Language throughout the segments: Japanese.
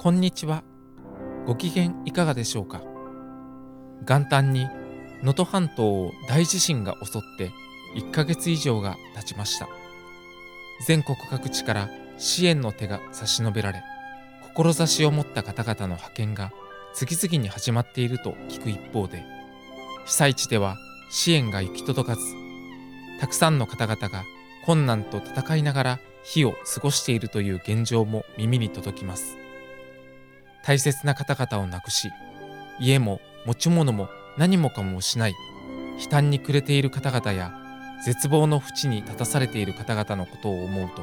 こんにちは。ご機嫌いかがでしょうか？元旦に能登半島を大地震が襲って1ヶ月以上が経ちました。全国各地から支援の手が差し伸べられ、志を持った方々の派遣が次々に始まっていると聞く一方で、被災地では支援が行き届かず、たくさんの方々が困難と戦いながら日を過ごしているという現状も耳に届きます。大切な方々を亡くし家も持ち物も何もかも失い悲嘆に暮れている方々や絶望の淵に立たされている方々のことを思うと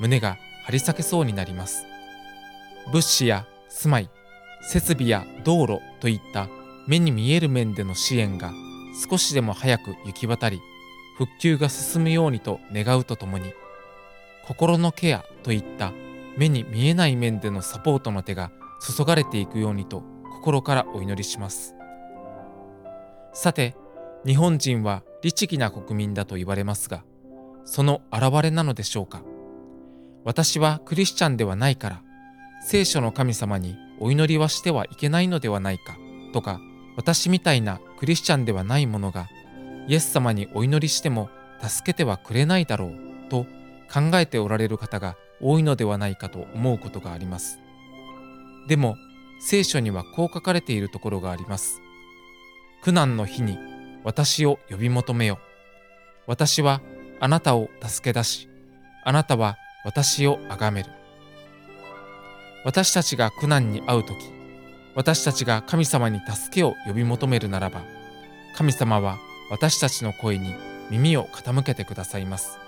胸が張り裂けそうになります。物資や住まい設備や道路といった目に見える面での支援が少しでも早く行き渡り復旧が進むようにと願うとともに心のケアといった目に見えない面でのサポートの手が注がれていくようにと心からお祈りします。さて日本人は律儀な国民だと言われますがその表れなのでしょうか？私はクリスチャンではないから聖書の神様にお祈りはしてはいけないのではないかとか私みたいなクリスチャンではない者がイエス様にお祈りしても助けてはくれないだろうと考えておられる方が多いのではないかと思うことがあります。でも聖書にはこう書かれているところがあります。苦難の日に私を呼び求めよ。私はあなたを助け出し、あなたは私を崇める。私たちが苦難に遭う時、私たちが神様に助けを呼び求めるならば、神様は私たちの声に耳を傾けてくださいます。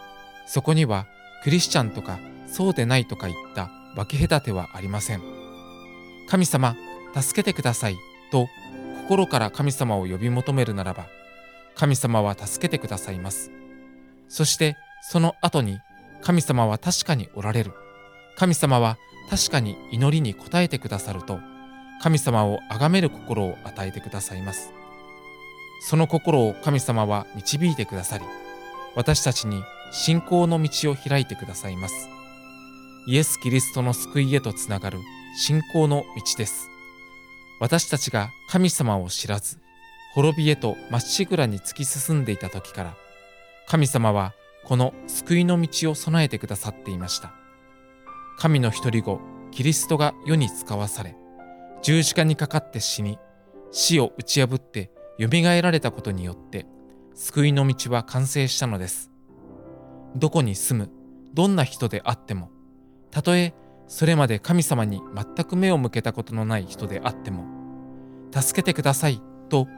そこにはクリスチャンとかそうでないとかいった分け隔てはありません。神様、助けてくださいと心から神様を呼び求めるならば、神様は助けてくださいます。そしてその後に神様は確かにおられる。神様は確かに祈りに応えてくださると、神様を崇める心を与えてくださいます。その心を神様は導いてくださり、私たちに信仰の道を開いてくださいます。イエス・キリストの救いへとつながる信仰の道です。私たちが神様を知らず、滅びへとまっしぐらに突き進んでいた時から、神様はこの救いの道を備えてくださっていました。神の一人子、キリストが世に使わされ、十字架にかかって死に、死を打ち破って蘇られたことによって、救いの道は完成したのです。どこに住む、どんな人であっても、たとえそれまで神様に全く目を向けたことのない人であっても助けてくださいと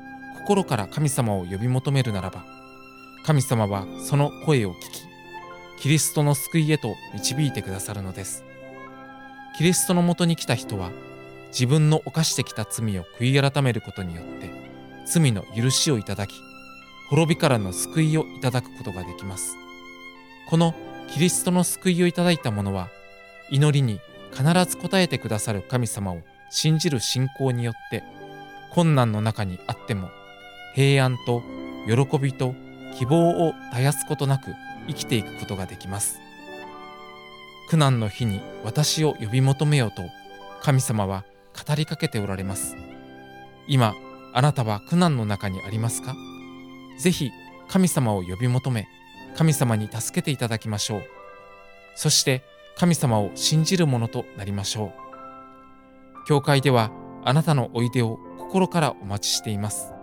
心から神様を呼び求めるならば神様はその声を聞きキリストの救いへと導いてくださるのです。キリストのもとに来た人は自分の犯してきた罪を悔い改めることによって罪の許しをいただき滅びからの救いをいただくことができます。このキリストの救いをいただいた者は祈りに必ず応えてくださる神様を信じる信仰によって困難の中にあっても平安と喜びと希望を絶やすことなく生きていくことができます。苦難の日に私を呼び求めようと神様は語りかけておられます。今あなたは苦難の中にありますか？ぜひ神様を呼び求め神様に助けていただきましょう。そして神様を信じるものとなりましょう。教会ではあなたのおいでを心からお待ちしています。